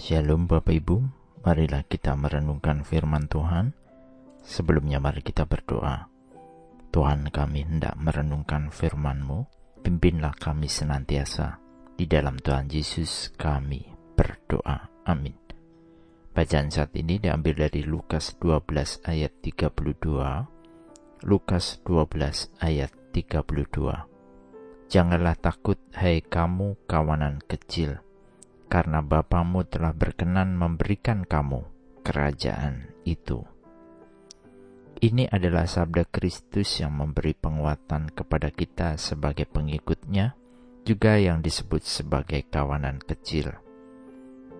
Shalom Bapak Ibu, marilah kita merenungkan firman Tuhan. Sebelumnya mari kita berdoa. Tuhan kami hendak merenungkan firman-Mu, pimpinlah kami senantiasa. Di dalam Tuhan Yesus kami berdoa. Amin. Bacaan saat ini diambil dari Lukas 12 ayat 32. Lukas 12 ayat 32. Janganlah takut hai kamu kawanan kecil karena Bapamu telah berkenan memberikan kamu kerajaan itu. Ini adalah sabda Kristus yang memberi penguatan kepada kita sebagai pengikutnya, juga yang disebut sebagai kawanan kecil.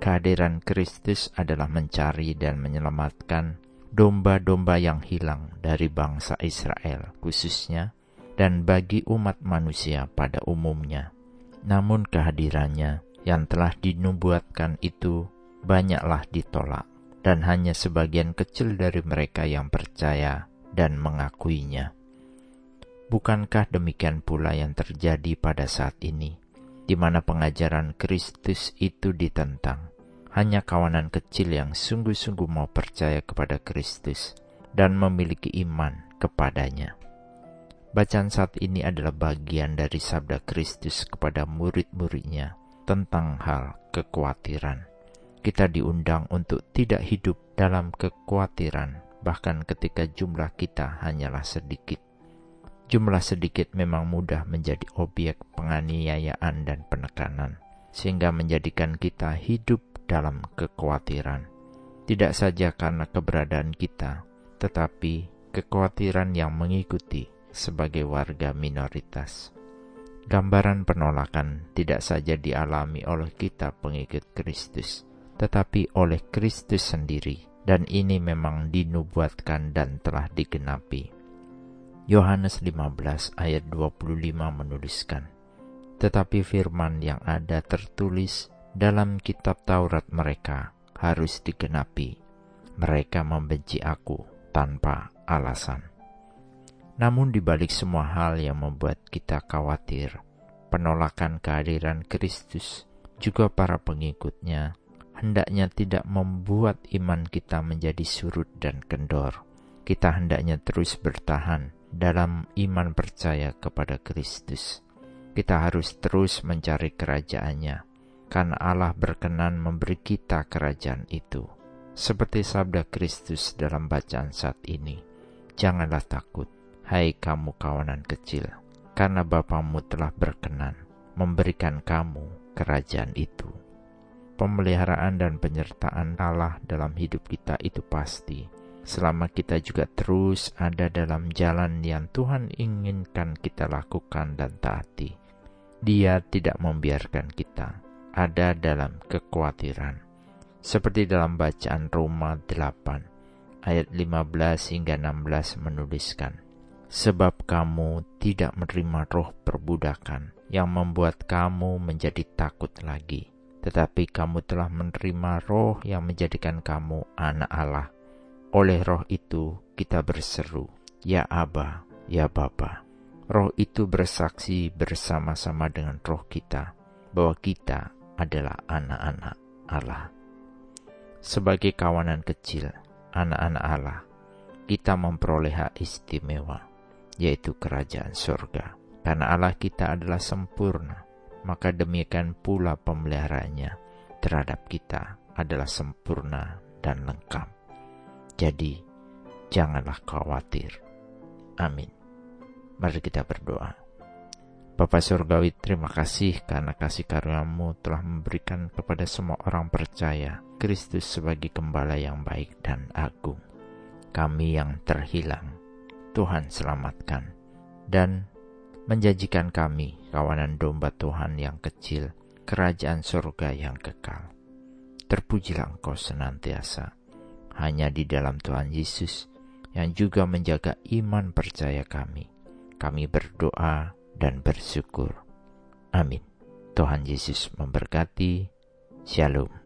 Kehadiran Kristus adalah mencari dan menyelamatkan domba-domba yang hilang dari bangsa Israel khususnya, dan bagi umat manusia pada umumnya. Namun kehadirannya yang telah dinubuatkan itu banyaklah ditolak, dan hanya sebagian kecil dari mereka yang percaya dan mengakuinya. Bukankah demikian pula yang terjadi pada saat ini, di mana pengajaran Kristus itu ditentang? Hanya kawanan kecil yang sungguh-sungguh mau percaya kepada Kristus dan memiliki iman kepadanya. Bacaan saat ini adalah bagian dari sabda Kristus kepada murid-muridnya tentang hal kekhawatiran. Kita diundang untuk tidak hidup dalam kekhawatiran, bahkan ketika jumlah kita hanyalah sedikit. Jumlah sedikit memang mudah menjadi objek penganiayaan dan penekanan, sehingga menjadikan kita hidup dalam kekhawatiran. Tidak saja karena keberadaan kita, tetapi kekhawatiran yang mengikuti sebagai warga minoritas. Gambaran penolakan tidak saja dialami oleh kita pengikut Kristus, tetapi oleh Kristus sendiri, dan ini memang dinubuatkan dan telah digenapi. Yohanes 15 ayat 25 menuliskan, Tetapi firman yang ada tertulis dalam kitab Taurat mereka harus digenapi. Mereka membenci aku tanpa alasan. Namun di balik semua hal yang membuat kita khawatir, penolakan kehadiran Kristus, juga para pengikutnya, hendaknya tidak membuat iman kita menjadi surut dan kendor. Kita hendaknya terus bertahan dalam iman percaya kepada Kristus. Kita harus terus mencari kerajaannya, karena Allah berkenan memberi kita kerajaan itu. Seperti sabda Kristus dalam bacaan saat ini, janganlah takut, Hai kamu kawanan kecil, karena Bapamu telah berkenan memberikan kamu kerajaan itu. Pemeliharaan dan penyertaan Allah dalam hidup kita itu pasti, selama kita juga terus ada dalam jalan yang Tuhan inginkan kita lakukan dan taati. Dia tidak membiarkan kita ada dalam kekhawatiran. Seperti dalam bacaan Roma 8 ayat 15 hingga 16 menuliskan, sebab kamu tidak menerima roh perbudakan yang membuat kamu menjadi takut lagi, tetapi kamu telah menerima roh yang menjadikan kamu anak Allah. Oleh roh itu kita berseru, Ya Aba, Ya Bapa. Roh itu bersaksi bersama-sama dengan roh kita bahwa kita adalah anak-anak Allah. Sebagai kawanan kecil, anak-anak Allah, kita memperoleh hak istimewa yaitu kerajaan surga. Karena Allah kita adalah sempurna, maka demikian pula pemeliharaannya terhadap kita adalah sempurna dan lengkap. Jadi, janganlah khawatir. Amin. Mari kita berdoa. Bapa Surgawi, terima kasih karena kasih karuniamu telah memberikan kepada semua orang percaya Kristus sebagai gembala yang baik dan agung. Kami yang terhilang Tuhan selamatkan, dan menjanjikan kami kawanan domba Tuhan yang kecil, kerajaan surga yang kekal. Terpujilah engkau senantiasa, hanya di dalam Tuhan Yesus, yang juga menjaga iman percaya kami. Kami berdoa dan bersyukur. Amin. Tuhan Yesus memberkati. Shalom.